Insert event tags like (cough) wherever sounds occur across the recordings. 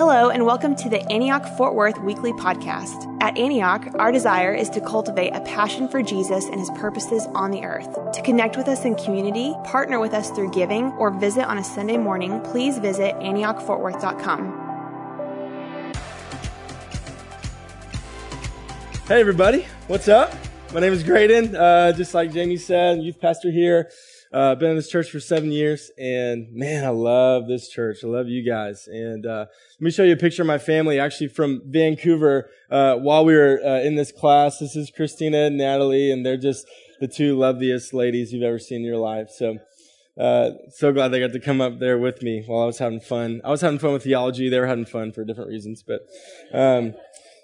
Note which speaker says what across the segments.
Speaker 1: Hello, and welcome to the Antioch Fort Worth Weekly Podcast. At Antioch, our desire is to cultivate a passion for Jesus and his purposes on the earth. To connect with us in community, partner with us through giving, or visit on a Sunday morning, please visit antiochfortworth.com.
Speaker 2: Hey, everybody. What's up? My name is Graydon. Uh, just like Jamie said, youth pastor here. Uh, been in this church for seven years, and man, I love this church. I love you guys. And uh, let me show you a picture of my family, actually from Vancouver. Uh, while we were uh, in this class, this is Christina and Natalie, and they're just the two loveliest ladies you've ever seen in your life. So, uh, so glad they got to come up there with me while I was having fun. I was having fun with theology; they were having fun for different reasons, but. Um,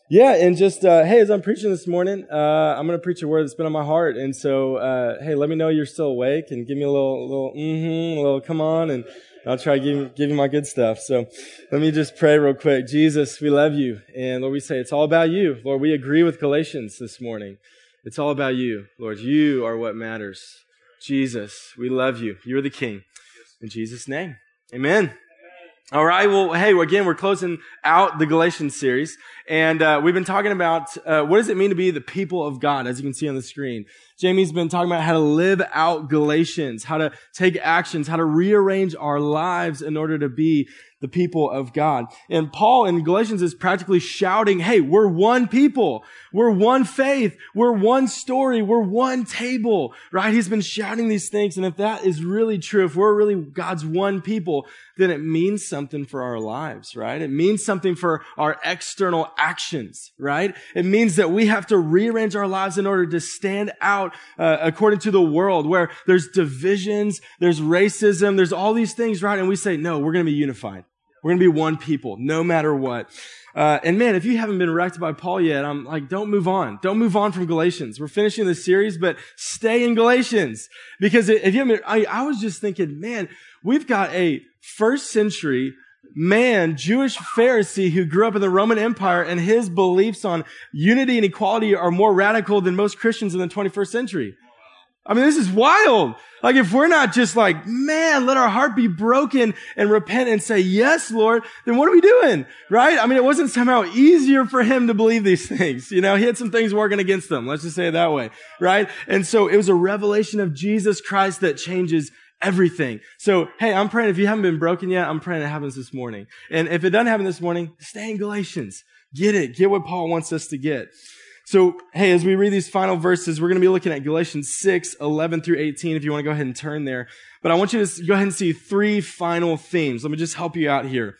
Speaker 2: yeah, and just uh, hey, as I'm preaching this morning, uh, I'm going to preach a word that's been on my heart, and so uh, hey, let me know you're still awake, and give me a little, little, mm-hmm, a little, come on, and I'll try to give, give you my good stuff. So let me just pray real quick. Jesus, we love you, and Lord, we say it's all about you, Lord. We agree with Galatians this morning. It's all about you, Lord. You are what matters. Jesus, we love you. You're the King. In Jesus' name, Amen. All right. Well, hey, again, we're closing out the Galatians series, and uh, we've been talking about uh, what does it mean to be the people of God, as you can see on the screen. Jamie's been talking about how to live out Galatians, how to take actions, how to rearrange our lives in order to be the people of God. And Paul in Galatians is practically shouting, Hey, we're one people. We're one faith. We're one story. We're one table, right? He's been shouting these things. And if that is really true, if we're really God's one people, then it means something for our lives, right? It means something for our external actions, right? It means that we have to rearrange our lives in order to stand out uh, according to the world where there's divisions, there's racism, there's all these things, right? And we say, no, we're going to be unified. We're going to be one people, no matter what. Uh, and man, if you haven't been wrecked by Paul yet, I'm like, don't move on. Don't move on from Galatians. We're finishing this series, but stay in Galatians. Because if you haven't, I, I was just thinking, man, we've got a first century man, Jewish Pharisee who grew up in the Roman Empire and his beliefs on unity and equality are more radical than most Christians in the 21st century. I mean, this is wild. Like if we're not just like, man, let our heart be broken and repent and say, yes, Lord, then what are we doing? Right? I mean, it wasn't somehow easier for him to believe these (laughs) things. You know, he had some things working against him. Let's just say it that way. Right? And so it was a revelation of Jesus Christ that changes everything. So, hey, I'm praying if you haven't been broken yet, I'm praying it happens this morning. And if it doesn't happen this morning, stay in Galatians. Get it. Get what Paul wants us to get. So, hey, as we read these final verses, we're going to be looking at Galatians 6, 11 through 18, if you want to go ahead and turn there. But I want you to go ahead and see three final themes. Let me just help you out here.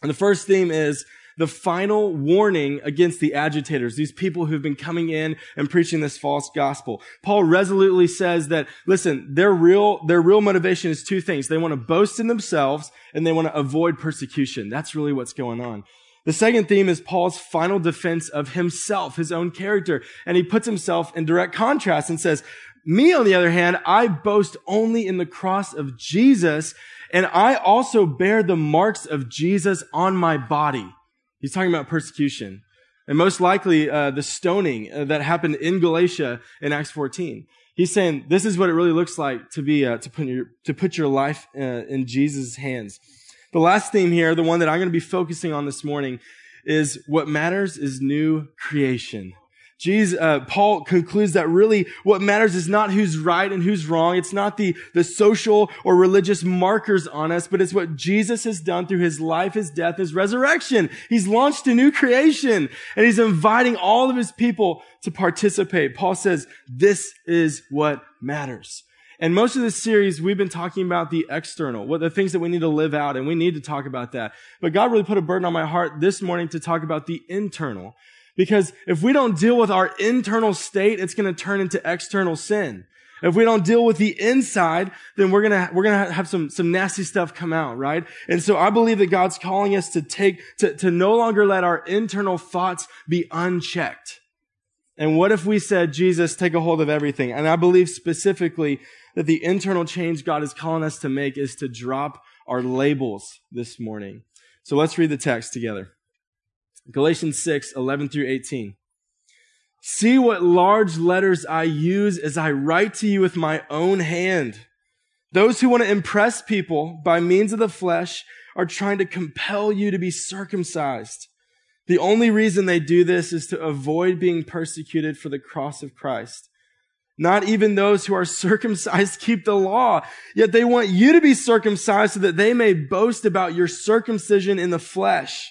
Speaker 2: And the first theme is the final warning against the agitators, these people who've been coming in and preaching this false gospel. Paul resolutely says that, listen, their real, their real motivation is two things. They want to boast in themselves and they want to avoid persecution. That's really what's going on. The second theme is Paul's final defense of himself, his own character. And he puts himself in direct contrast and says, me, on the other hand, I boast only in the cross of Jesus, and I also bear the marks of Jesus on my body. He's talking about persecution. And most likely, uh, the stoning uh, that happened in Galatia in Acts 14. He's saying this is what it really looks like to be, uh, to put your, to put your life uh, in Jesus' hands. The last theme here, the one that I'm going to be focusing on this morning, is what matters is new creation. Jesus, uh, Paul concludes that really what matters is not who's right and who's wrong. It's not the, the social or religious markers on us, but it's what Jesus has done through his life, his death, his resurrection. He's launched a new creation and he's inviting all of his people to participate. Paul says, this is what matters. And most of this series, we've been talking about the external, what the things that we need to live out, and we need to talk about that. But God really put a burden on my heart this morning to talk about the internal. Because if we don't deal with our internal state, it's going to turn into external sin. If we don't deal with the inside, then we're gonna, we're gonna have some, some nasty stuff come out, right? And so I believe that God's calling us to take, to, to no longer let our internal thoughts be unchecked. And what if we said, Jesus, take a hold of everything? And I believe specifically that the internal change God is calling us to make is to drop our labels this morning. So let's read the text together. Galatians 6, 11 through 18. See what large letters I use as I write to you with my own hand. Those who want to impress people by means of the flesh are trying to compel you to be circumcised. The only reason they do this is to avoid being persecuted for the cross of Christ. Not even those who are (laughs) circumcised keep the law, yet they want you to be circumcised so that they may boast about your circumcision in the flesh.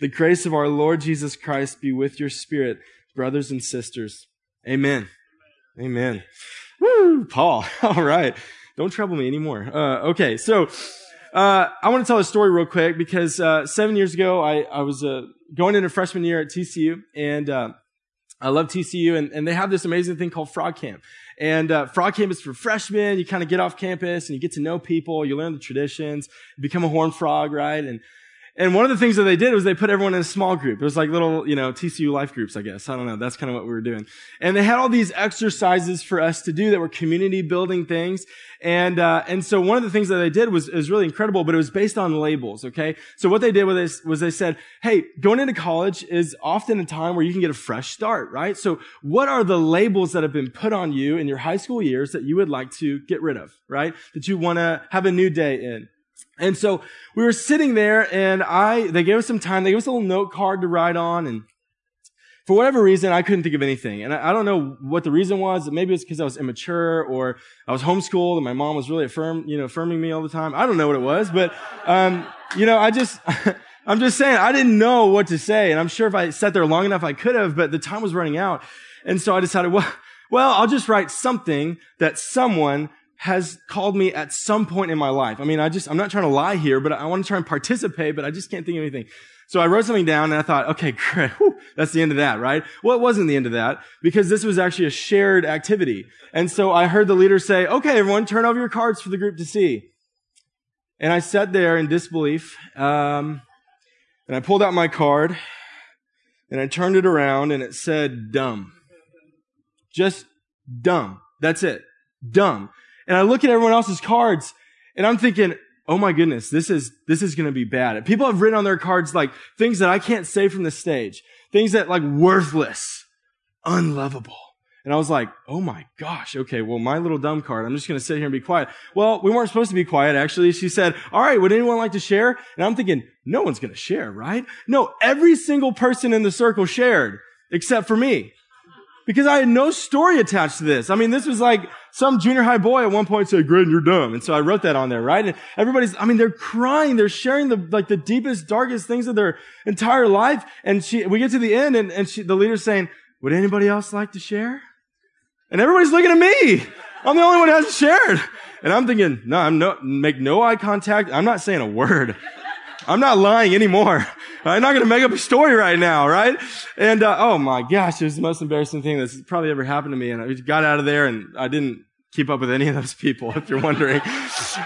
Speaker 2: The grace of our Lord Jesus Christ be with your spirit, brothers and sisters. Amen. Amen. Woo, Paul. (laughs) All right. Don't trouble me anymore. Uh, okay. So, uh, I want to tell a story real quick because, uh, seven years ago, I, I was, uh, going into freshman year at TCU and, uh, I love TCU and, and they have this amazing thing called Frog Camp. And uh, Frog Camp is for freshmen. You kind of get off campus and you get to know people. You learn the traditions. You become a horn frog, right? And and one of the things that they did was they put everyone in a small group. It was like little, you know, TCU life groups, I guess. I don't know. That's kind of what we were doing. And they had all these exercises for us to do that were community building things. And, uh, and so one of the things that they did was, was really incredible, but it was based on labels. Okay. So what they did was they, was they said, Hey, going into college is often a time where you can get a fresh start, right? So what are the labels that have been put on you in your high school years that you would like to get rid of, right? That you want to have a new day in? And so we were sitting there and I, they gave us some time. They gave us a little note card to write on and for whatever reason, I couldn't think of anything. And I, I don't know what the reason was. Maybe it's because I was immature or I was homeschooled and my mom was really affirm, you know, affirming me all the time. I don't know what it was, but, um, you know, I just, (laughs) I'm just saying I didn't know what to say. And I'm sure if I sat there long enough, I could have, but the time was running out. And so I decided, well, well, I'll just write something that someone has called me at some point in my life. I mean, I just, I'm not trying to lie here, but I want to try and participate, but I just can't think of anything. So I wrote something down and I thought, okay, (laughs) great. Whew, that's the end of that, right? Well, it wasn't the end of that because this was actually a shared activity. And so I heard the leader say, okay, everyone turn over your cards for the group to see. And I sat there in disbelief. Um, and I pulled out my card and I turned it around and it said dumb. Just dumb. That's it. Dumb. And I look at everyone else's cards and I'm thinking, oh my goodness, this is, this is going to be bad. People have written on their cards like things that I can't say from the stage, things that like worthless, unlovable. And I was like, oh my gosh, okay, well, my little dumb card, I'm just going to sit here and be quiet. Well, we weren't supposed to be quiet, actually. She said, all right, would anyone like to share? And I'm thinking, no one's going to share, right? No, every single person in the circle shared, except for me. Because I had no story attached to this. I mean, this was like some junior high boy at one point said, Graydon, you're dumb. And so I wrote that on there, right? And everybody's, I mean, they're crying. They're sharing the, like the deepest, darkest things of their entire life. And she, we get to the end and, and she, the leader's saying, would anybody else like to share? And everybody's looking at me. I'm the only one who hasn't shared. And I'm thinking, no, I'm no, make no eye contact. I'm not saying a word. I'm not lying anymore. (laughs) I'm not going to make up a story right now, right? And uh, oh my gosh, it was the most embarrassing thing that's probably ever happened to me. And I got out of there, and I didn't keep up with any of those people, (laughs) if you're wondering. (laughs)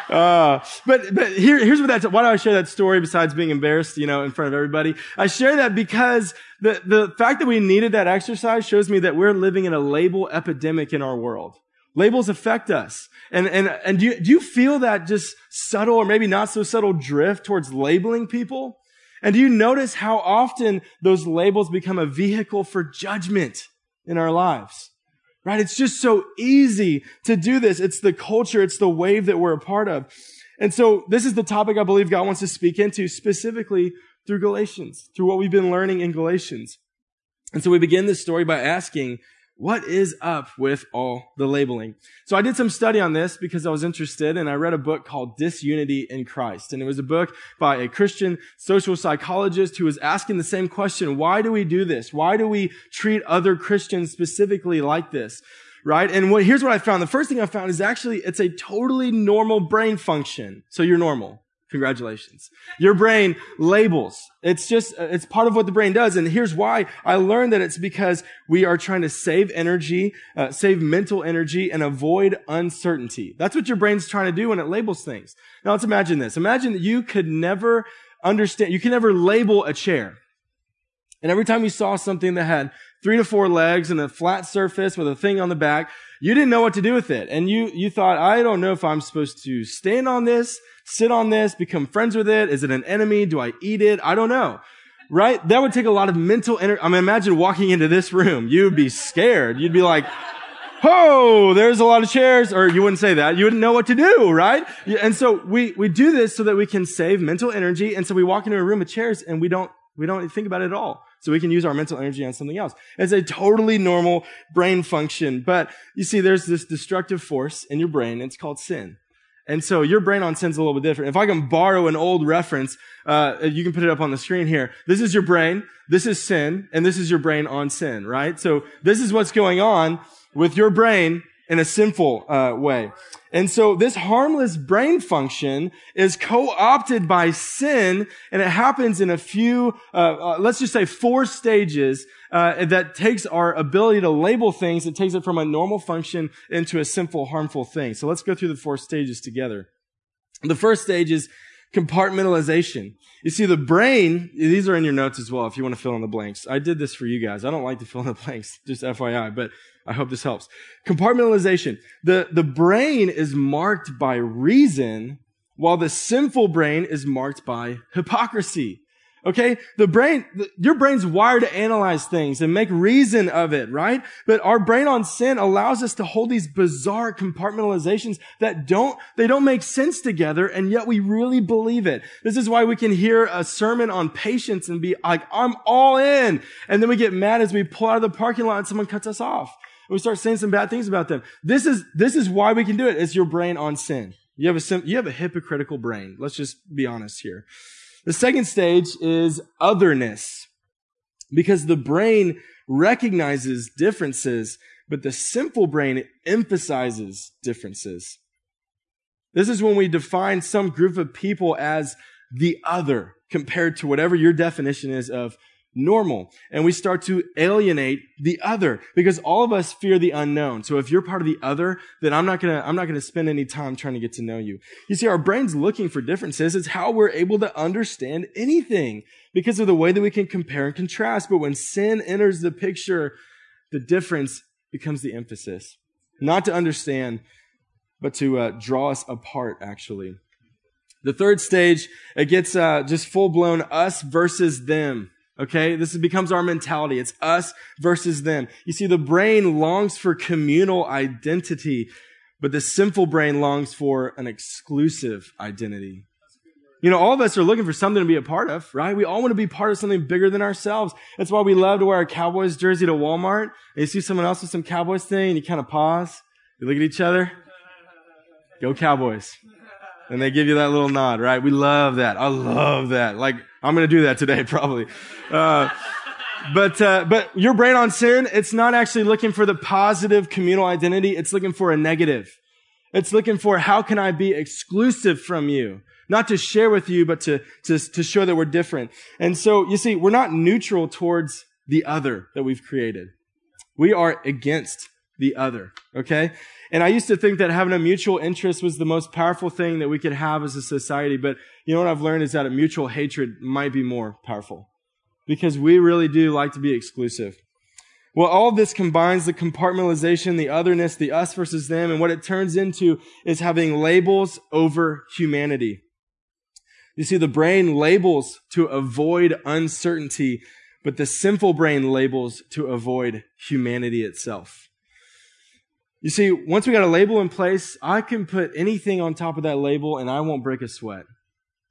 Speaker 2: Uh, but but here, here's what that's. Why do I share that story besides being embarrassed, you know, in front of everybody? I share that because the the fact that we needed that exercise shows me that we're living in a label epidemic in our world. Labels affect us. And, and, and do you, do you feel that just subtle or maybe not so subtle drift towards labeling people? And do you notice how often those labels become a vehicle for judgment in our lives? Right? It's just so easy to do this. It's the culture. It's the wave that we're a part of. And so this is the topic I believe God wants to speak into specifically through Galatians, through what we've been learning in Galatians. And so we begin this story by asking, what is up with all the labeling? So I did some study on this because I was interested and I read a book called Disunity in Christ. And it was a book by a Christian social psychologist who was asking the same question. Why do we do this? Why do we treat other Christians specifically like this? Right? And what, here's what I found. The first thing I found is actually it's a totally normal brain function. So you're normal. Congratulations. Your brain labels. It's just, it's part of what the brain does. And here's why I learned that it's because we are trying to save energy, uh, save mental energy and avoid uncertainty. That's what your brain's trying to do when it labels things. Now let's imagine this. Imagine that you could never understand, you can never label a chair. And every time you saw something that had three to four legs and a flat surface with a thing on the back, you didn't know what to do with it. And you, you thought, I don't know if I'm supposed to stand on this, sit on this, become friends with it. Is it an enemy? Do I eat it? I don't know. Right? That would take a lot of mental energy. I mean, imagine walking into this room. You'd be scared. You'd be like, oh, there's a lot of chairs, or you wouldn't say that. You wouldn't know what to do, right? And so we, we do this so that we can save mental energy. And so we walk into a room of chairs and we don't, we don't think about it at all. So we can use our mental energy on something else. It's a totally normal brain function. But you see, there's this destructive force in your brain. It's called sin. And so your brain on sin's a little bit different. If I can borrow an old reference, uh, you can put it up on the screen here. This is your brain. This is sin. And this is your brain on sin, right? So this is what's going on with your brain in a sinful uh, way. And so this harmless brain function is co-opted by sin, and it happens in a few, uh, uh, let's just say four stages uh, that takes our ability to label things. It takes it from a normal function into a sinful, harmful thing. So let's go through the four stages together. The first stage is compartmentalization. You see, the brain, these are in your notes as well if you want to fill in the blanks. I did this for you guys. I don't like to fill in the blanks, (laughs) just FYI, but I hope this helps. Compartmentalization. The, the brain is marked by reason, while the sinful brain is marked by hypocrisy. Okay? The brain, your brain's wired to analyze things and make reason of it, right? But our brain on sin allows us to hold these bizarre compartmentalizations that don't, they don't make sense together, and yet we really believe it. This is why we can hear a sermon on patience and be like, I'm all in. And then we get mad as we pull out of the parking lot and someone cuts us off. And we start saying some bad things about them. This is, this is why we can do it. It's your brain on sin. You have a, you have a hypocritical brain. Let's just be honest here. The second stage is otherness because the brain recognizes differences, but the simple brain emphasizes differences. This is when we define some group of people as the other compared to whatever your definition is of normal. And we start to alienate the other because all of us fear the unknown. So if you're part of the other, then I'm not gonna, I'm not gonna spend any time trying to get to know you. You see, our brain's looking for differences. It's how we're able to understand anything because of the way that we can compare and contrast. But when sin enters the picture, the difference becomes the emphasis. Not to understand, but to uh, draw us apart, actually. The third stage, it gets uh, just full blown us versus them. Okay, this becomes our mentality. It's us versus them. You see, the brain longs for communal identity, but the sinful brain longs for an exclusive identity. You know, all of us are looking for something to be a part of, right? We all want to be part of something bigger than ourselves. That's why we love to wear a Cowboys jersey to Walmart. And you see someone else with some Cowboys thing and you kind of pause. You look at each other. Go Cowboys. And they give you that little nod, right? We love that. I love that. Like, I'm going to do that today, (laughs) probably. Uh, but, uh, but your brain on sin, it's not actually looking for the positive communal identity. It's looking for a negative. It's looking for how can I be exclusive from you? Not to share with you, but to, to, to show that we're different. And so, you see, we're not neutral towards the other that we've created. We are against the other. Okay? And I used to think that having a mutual interest was the most powerful thing that we could have as a society. But you know what I've learned is that a mutual hatred might be more powerful because we really do like to be exclusive. Well, all this combines the compartmentalization, the otherness, the us versus them, and what it turns into is having labels over humanity. You see, the brain labels to avoid uncertainty, but the sinful brain labels to avoid humanity itself. You see, once we got a label in place, I can put anything on top of that label and I won't break a sweat.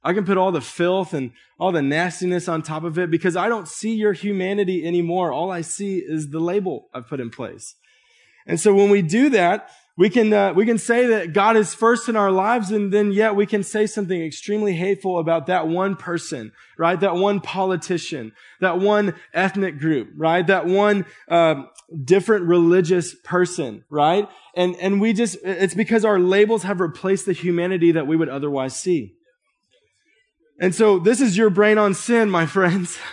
Speaker 2: I can put all the filth and all the nastiness on top of it because I don't see your humanity anymore. All I see is the label I've put in place. And so when we do that, we can, uh, we can say that God is first in our lives and then yet we can say something extremely hateful about that one person, right? That one politician, that one ethnic group, right? That one, uh, different religious person, right? And, and we just, it's because our labels have replaced the humanity that we would otherwise see. And so this is your brain on sin, my friends. (laughs)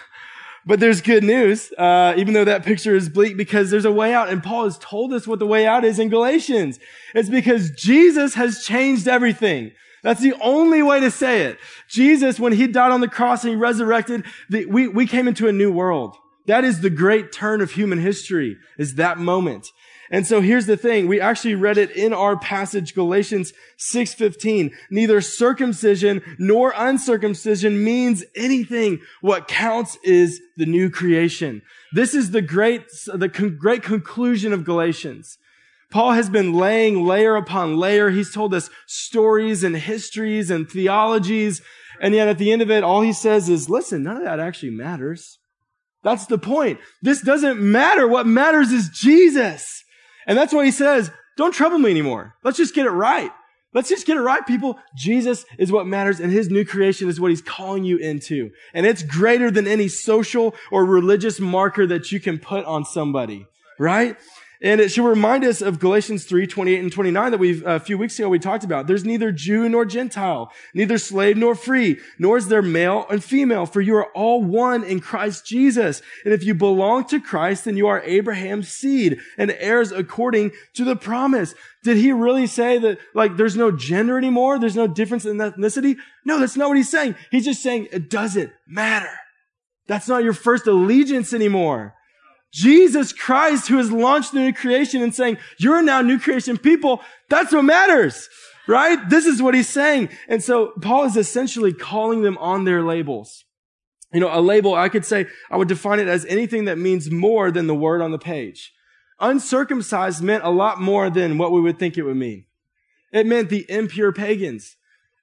Speaker 2: But there's good news, uh, even though that picture is bleak, because there's a way out. And Paul has told us what the way out is in Galatians. It's because Jesus has changed everything. That's the only way to say it. Jesus, when he died on the cross and he resurrected, the, we, we came into a new world. That is the great turn of human history, is that moment. And so here's the thing. We actually read it in our passage, Galatians 6.15. Neither circumcision nor uncircumcision means anything. What counts is the new creation. This is the great, the con- great conclusion of Galatians. Paul has been laying layer upon layer. He's told us stories and histories and theologies. And yet at the end of it, all he says is, listen, none of that actually matters. That's the point. This doesn't matter. What matters is Jesus. And that's why he says, don't trouble me anymore. Let's just get it right. Let's just get it right, people. Jesus is what matters and his new creation is what he's calling you into. And it's greater than any social or religious marker that you can put on somebody, right? And it should remind us of Galatians 3, 28 and 29 that we a few weeks ago we talked about. There's neither Jew nor Gentile, neither slave nor free, nor is there male and female, for you are all one in Christ Jesus. And if you belong to Christ, then you are Abraham's seed and heirs according to the promise. Did he really say that, like, there's no gender anymore? There's no difference in ethnicity? No, that's not what he's saying. He's just saying it doesn't matter. That's not your first allegiance anymore. Jesus Christ, who has launched the new creation and saying, you're now new creation people. That's what matters, right? This is what he's saying. And so Paul is essentially calling them on their labels. You know, a label, I could say, I would define it as anything that means more than the word on the page. Uncircumcised meant a lot more than what we would think it would mean. It meant the impure pagans.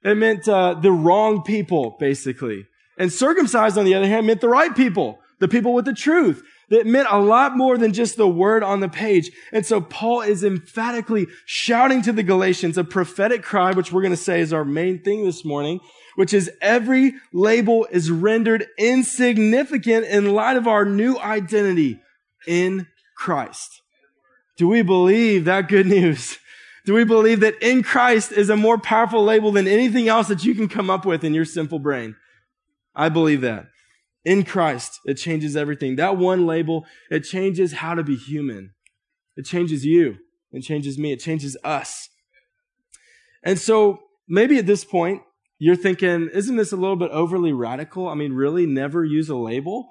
Speaker 2: It meant uh, the wrong people, basically. And circumcised, on the other hand, meant the right people, the people with the truth, that meant a lot more than just the word on the page. And so Paul is emphatically shouting to the Galatians a prophetic cry, which we're going to say is our main thing this morning, which is every label is rendered insignificant in light of our new identity in Christ. Do we believe that good news? Do we believe that in Christ is a more powerful label than anything else that you can come up with in your simple brain? I believe that. In Christ, it changes everything. That one label, it changes how to be human. It changes you. It changes me. It changes us. And so maybe at this point, you're thinking, isn't this a little bit overly radical? I mean, really never use a label?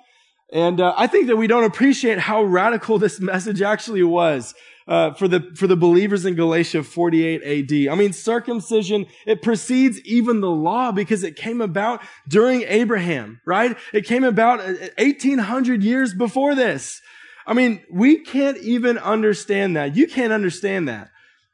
Speaker 2: And uh, I think that we don't appreciate how radical this message actually was uh, for the for the believers in Galatia 48 AD. I mean, circumcision it precedes even the law because it came about during Abraham, right? It came about 1800 uh, years before this. I mean, we can't even understand that. You can't understand that.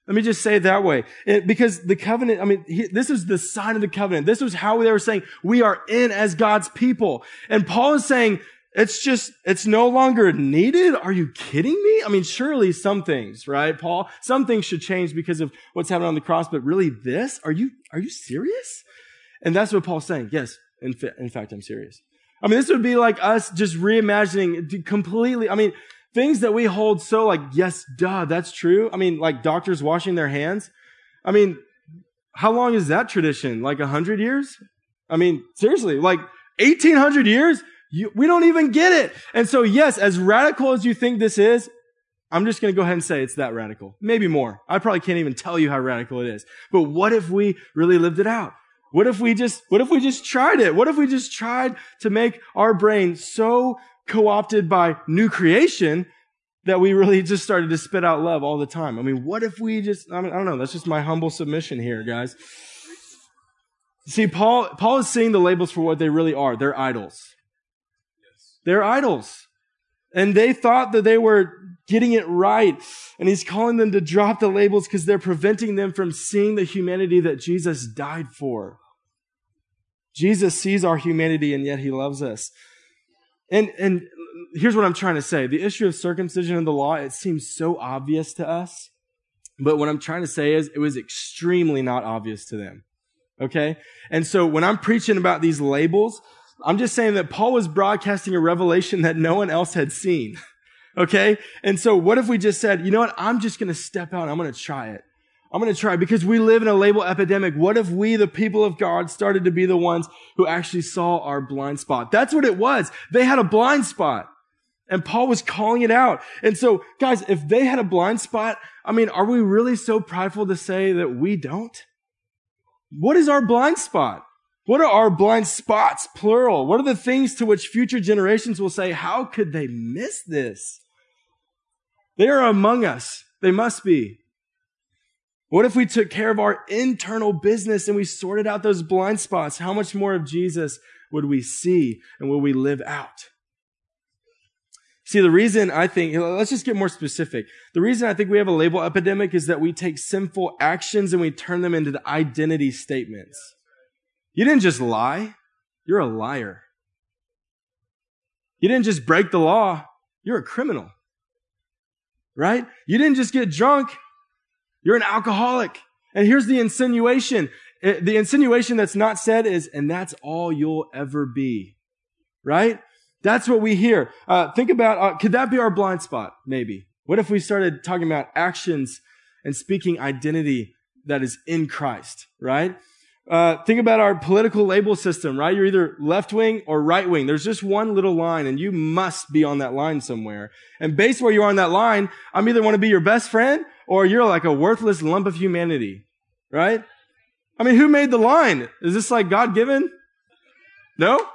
Speaker 2: Let me just say it that way. It, because the covenant, I mean, he, this is the sign of the covenant. This was how they were saying we are in as God's people. And Paul is saying it's just, it's no longer needed. Are you kidding me? I mean, surely some things, right, Paul? Some things should change because of what's happening on the cross, but really this? Are you, are you serious? And that's what Paul's saying. Yes, in, fa- in fact, I'm serious. I mean, this would be like us just reimagining completely. I mean, things that we hold so like, yes, duh, that's true. I mean, like doctors washing their hands. I mean, how long is that tradition? Like a hundred years? I mean, seriously, like 1800 years? You, we don't even get it. And so, yes, as radical as you think this is, I'm just going to go ahead and say it's that radical. Maybe more. I probably can't even tell you how radical it is. But what if we really lived it out? What if we just, what if we just tried it? What if we just tried to make our brain so co-opted by new creation that we really just started to spit out love all the time? I mean, what if we just, I mean, I don't know. That's just my humble submission here, guys. See, Paul, Paul is seeing the labels for what they really are. They're idols. They're idols. And they thought that they were getting it right. And he's calling them to drop the labels because they're preventing them from seeing the humanity that Jesus died for. Jesus sees our humanity and yet he loves us. And, and here's what I'm trying to say. The issue of circumcision in the law, it seems so obvious to us. But what I'm trying to say is it was extremely not obvious to them. Okay? And so when I'm preaching about these labels, I'm just saying that Paul was broadcasting a revelation that no one else had seen. (laughs) Okay? And so what if we just said, you know what? I'm just going to step out. I'm going to try it. I'm going to try because we live in a label epidemic. What if we, the people of God, started to be the ones who actually saw our blind spot? That's what it was. They had a blind spot and Paul was calling it out. And so guys, if they had a blind spot, I mean, are we really so prideful to say that we don't? What is our blind spot? What are our blind spots, plural? What are the things to which future generations will say, how could they miss this? They are among us. They must be. What if we took care of our internal business and we sorted out those blind spots? How much more of Jesus would we see and will we live out? See, the reason I think, let's just get more specific. The reason I think we have a label epidemic is that we take sinful actions and we turn them into the identity statements. You didn't just lie. You're a liar. You didn't just break the law. You're a criminal. Right? You didn't just get drunk. You're an alcoholic. And here's the insinuation. The insinuation that's not said is, and that's all you'll ever be. Right? That's what we hear. Uh, think about, uh, could that be our blind spot? Maybe. What if we started talking about actions and speaking identity that is in Christ, right? Uh, think about our political label system, right? You're either left wing or right wing. There's just one little line and you must be on that line somewhere. And based where you are on that line, I'm either want to be your best friend or you're like a worthless lump of humanity, right? I mean, who made the line? Is this like God given? No?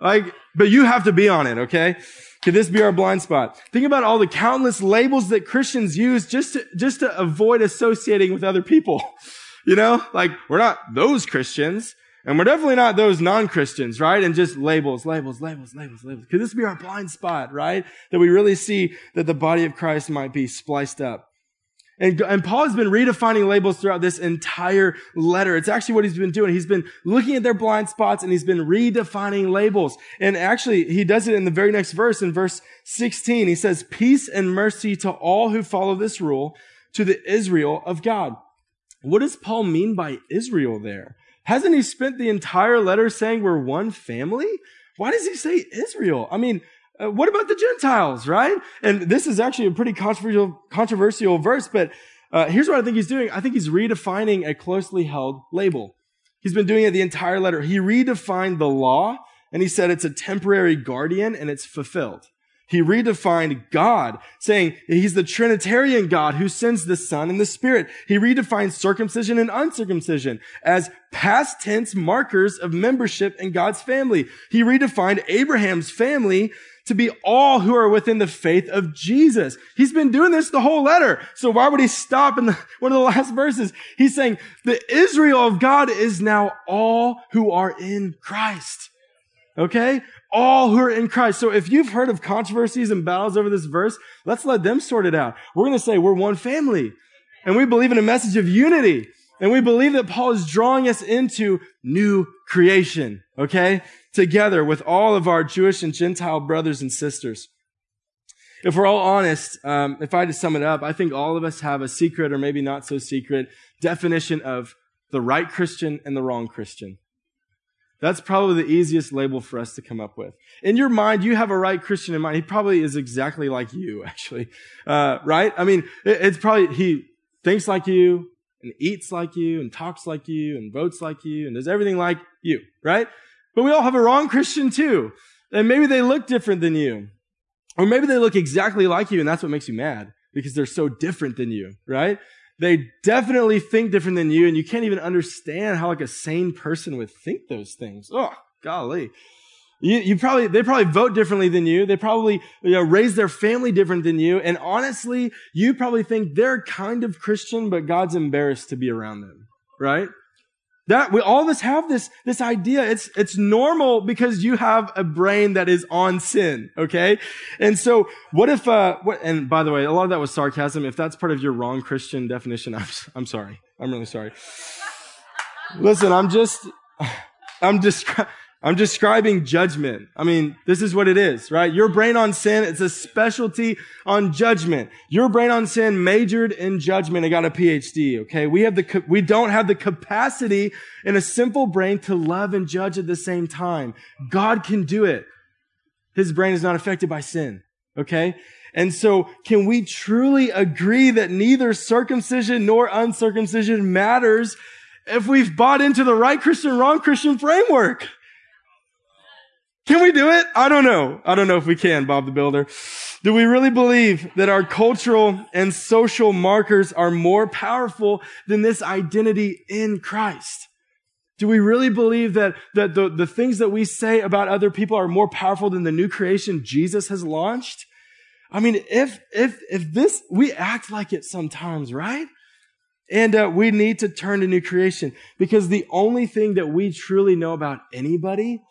Speaker 2: Like, but you have to be on it, okay? Could this be our blind spot? Think about all the countless labels that Christians use just to, just to avoid associating with other people. (laughs) You know, like we're not those Christians and we're definitely not those non-Christians, right? And just labels, labels, labels, labels, labels. Could this be our blind spot, right? That we really see that the body of Christ might be spliced up. And, and Paul has been redefining labels throughout this entire letter. It's actually what he's been doing. He's been looking at their blind spots and he's been redefining labels. And actually, he does it in the very next verse, in verse 16. He says, peace and mercy to all who follow this rule, to the Israel of God. What does Paul mean by Israel there? Hasn't he spent the entire letter saying we're one family? Why does he say Israel? I mean, uh, what about the Gentiles, right? And this is actually a pretty controversial, controversial verse, but uh, here's what I think he's doing. I think he's redefining a closely held label. He's been doing it the entire letter. He redefined the law and he said it's a temporary guardian and it's fulfilled. He redefined God, saying he's the Trinitarian God who sends the Son and the Spirit. He redefined circumcision and uncircumcision as past tense markers of membership in God's family. He redefined Abraham's family to be all who are within the faith of Jesus. He's been doing this the whole letter. So why would he stop in the, (laughs) one of the last verses? He's saying the Israel of God is now all who are in Christ. Okay? All who are in Christ. So if you've heard of controversies and battles over this verse, let's let them sort it out. We're going to say we're one family and we believe in a message of unity. And we believe that Paul is drawing us into new creation. Okay? together with all of our Jewish and Gentile brothers and sisters. If we're all honest, um, if I had to sum it up, I think all of us have a secret or maybe not so secret definition of the right Christian and the wrong Christian. That's probably the easiest label for us to come up with. In your mind, you have a right Christian in mind. He probably is exactly like you, (laughs) actually. Uh, right? I mean, it, it's probably, he thinks like you and eats like you and talks like you and votes like you and does everything like you, right? But we all have a wrong Christian too. And maybe they look different than you. Or maybe they look exactly like you and that's what makes you mad because they're so different than you, right? They definitely think different than you and you can't even understand how like a sane person would think those things. Oh, golly. You, you probably, they probably vote differently than you. They probably, you know, raise their family different than you. And honestly, you probably think they're kind of Christian, but God's embarrassed to be around them, right? That we all of us have this, this idea. It's, it's normal because you have a brain that is on sin. Okay. And so what if, uh, what, and by the way, a lot of that was sarcasm. If that's part of your wrong Christian definition, I'm, I'm sorry. I'm really sorry. Listen, I'm just, (sighs) I'm just, I'm describing judgment. I mean, this is what it is, right? Your brain on sin, it's a specialty on judgment. Your brain on sin majored in judgment and got a PhD, okay? We have the, we don't have the capacity in a simple brain to love and judge at the same time. God can do it. His brain is not affected by sin, okay? And so can we truly agree that neither circumcision nor uncircumcision matters if we've bought into the right Christian, wrong Christian framework? Can we do it? I don't know. I don't know if we can, Bob the Builder. Do we really believe that our cultural and social markers are more powerful than this identity in Christ? Do we really believe that, that the, the things that we say about other people are more powerful than the new creation Jesus has launched? I mean, if, if, if this, we act like it sometimes, right? And uh, we need to turn to new creation because the only thing that we truly know about anybody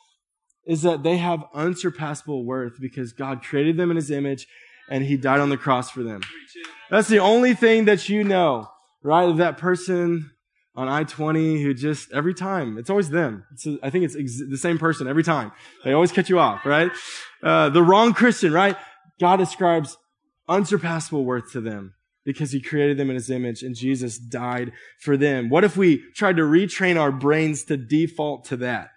Speaker 2: is that they have unsurpassable worth because God created them in his image and he died on the cross for them. That's the only thing that you know, right? That person on I-20 who just every time, it's always them. It's a, I think it's ex- the same person every time. They always cut you off, right? Uh, the wrong Christian, right? God ascribes unsurpassable worth to them because he created them in his image and Jesus died for them. What if we tried to retrain our brains to default to that?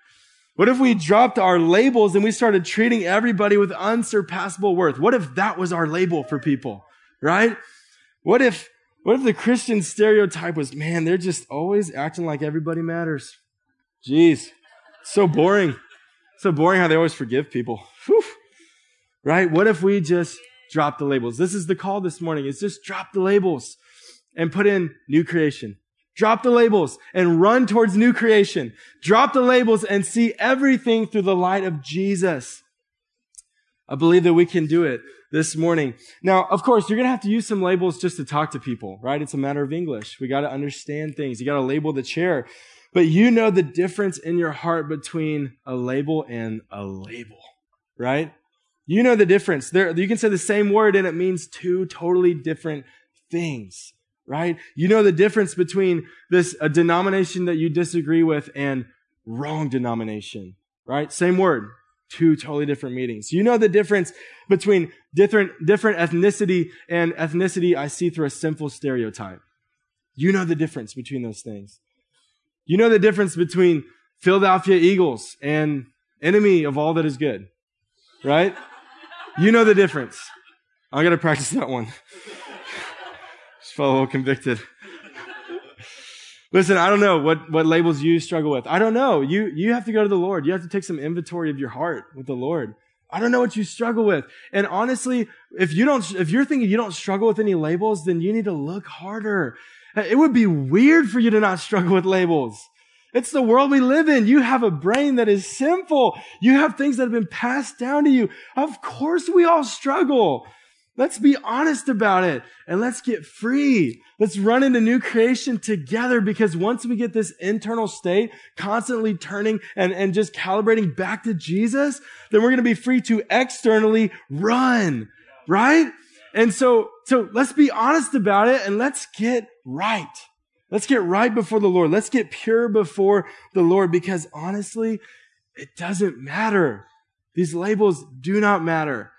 Speaker 2: What if we dropped our labels and we started treating everybody with unsurpassable worth? What if that was our label for people, right? What if, what if the Christian stereotype was, man, they're just always acting like everybody matters? Jeez. So boring. So boring how they always forgive people. Whew. Right? What if we just drop the labels? This is the call this morning. It's just drop the labels and put in new creation. Drop the labels and run towards new creation. Drop the labels and see everything through the light of Jesus. I believe that we can do it this morning. Now, of course, you're going to have to use some labels just to talk to people, right? It's a matter of English. We got to understand things. You got to label the chair. But you know the difference in your heart between a label and a label, right? You know the difference. There, you can say the same word and it means two totally different things right? You know the difference between this a denomination that you disagree with and wrong denomination, right? Same word, two totally different meanings. You know the difference between different different ethnicity and ethnicity I see through a simple stereotype. You know the difference between those things. You know the difference between Philadelphia Eagles and enemy of all that is good, right? You know the difference. I got to practice that one little convicted. Listen, I don't know what, what labels you struggle with. I don't know. You, you have to go to the Lord. You have to take some inventory of your heart with the Lord. I don't know what you struggle with. And honestly, if you don't, if you're thinking you don't struggle with any labels, then you need to look harder. It would be weird for you to not struggle with labels. It's the world we live in. You have a brain that is simple. You have things that have been passed down to you. Of course we all struggle. Let's be honest about it and let's get free. Let's run into new creation together because once we get this internal state constantly turning and, and just calibrating back to Jesus, then we're going to be free to externally run, right? And so, so let's be honest about it and let's get right. Let's get right before the Lord. Let's get pure before the Lord because honestly, it doesn't matter. These labels do not matter.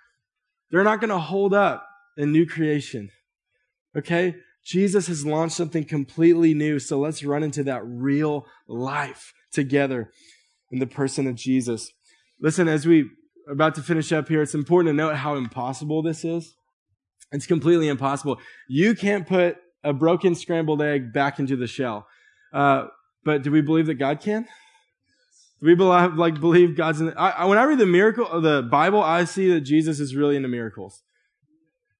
Speaker 2: They're not going to hold up in new creation. Okay? Jesus has launched something completely new. So let's run into that real life together in the person of Jesus. Listen, as we about to finish up here, it's important to note how impossible this is. It's completely impossible. You can't put a broken scrambled egg back into the shell. Uh, but do we believe that God can? We believe, like believe God's in. The, I, when I read the miracle of the Bible, I see that Jesus is really into miracles.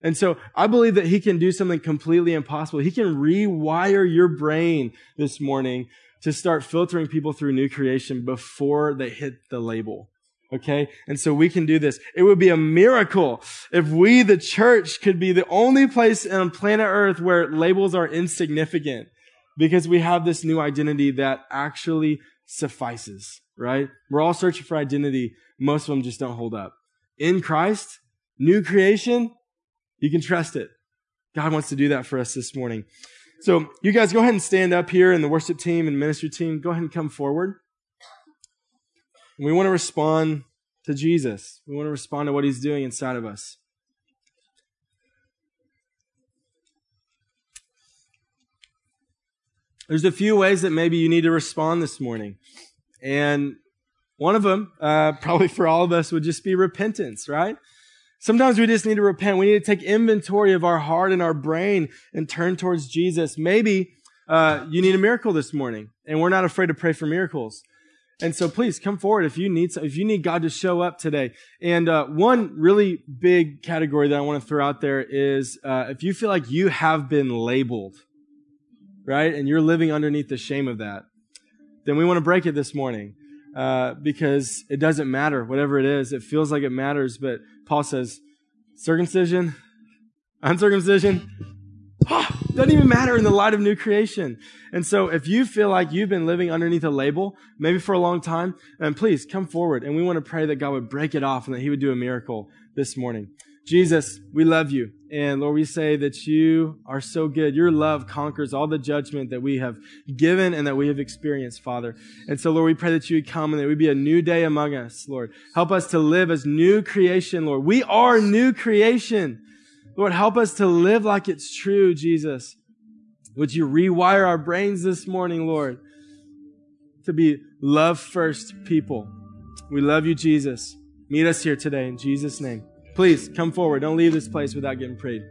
Speaker 2: And so I believe that he can do something completely impossible. He can rewire your brain this morning to start filtering people through new creation before they hit the label. Okay. And so we can do this. It would be a miracle if we, the church, could be the only place on planet earth where labels are insignificant because we have this new identity that actually suffices right? We're all searching for identity. Most of them just don't hold up. In Christ, new creation, you can trust it. God wants to do that for us this morning. So you guys go ahead and stand up here and the worship team and ministry team, go ahead and come forward. We want to respond to Jesus. We want to respond to what he's doing inside of us. There's a few ways that maybe you need to respond this morning. And one of them, uh, probably for all of us, would just be repentance, right? Sometimes we just need to repent. We need to take inventory of our heart and our brain and turn towards Jesus. Maybe uh, you need a miracle this morning, and we're not afraid to pray for miracles. And so, please come forward if you need if you need God to show up today. And uh, one really big category that I want to throw out there is uh, if you feel like you have been labeled, right, and you're living underneath the shame of that then we want to break it this morning. Uh, because it doesn't matter, whatever it is. It feels like it matters, but Paul says, circumcision, uncircumcision, oh, doesn't even matter in the light of new creation. And so if you feel like you've been living underneath a label, maybe for a long time, then please come forward and we want to pray that God would break it off and that he would do a miracle this morning. Jesus, we love you. And Lord, we say that you are so good. Your love conquers all the judgment that we have given and that we have experienced, Father. And so, Lord, we pray that you would come and that would be a new day among us, Lord. Help us to live as new creation, Lord. We are new creation. Lord, help us to live like it's true, Jesus. Would you rewire our brains this morning, Lord, to be love first people? We love you, Jesus. Meet us here today in Jesus' name. Please come forward. Don't leave this place without getting prayed.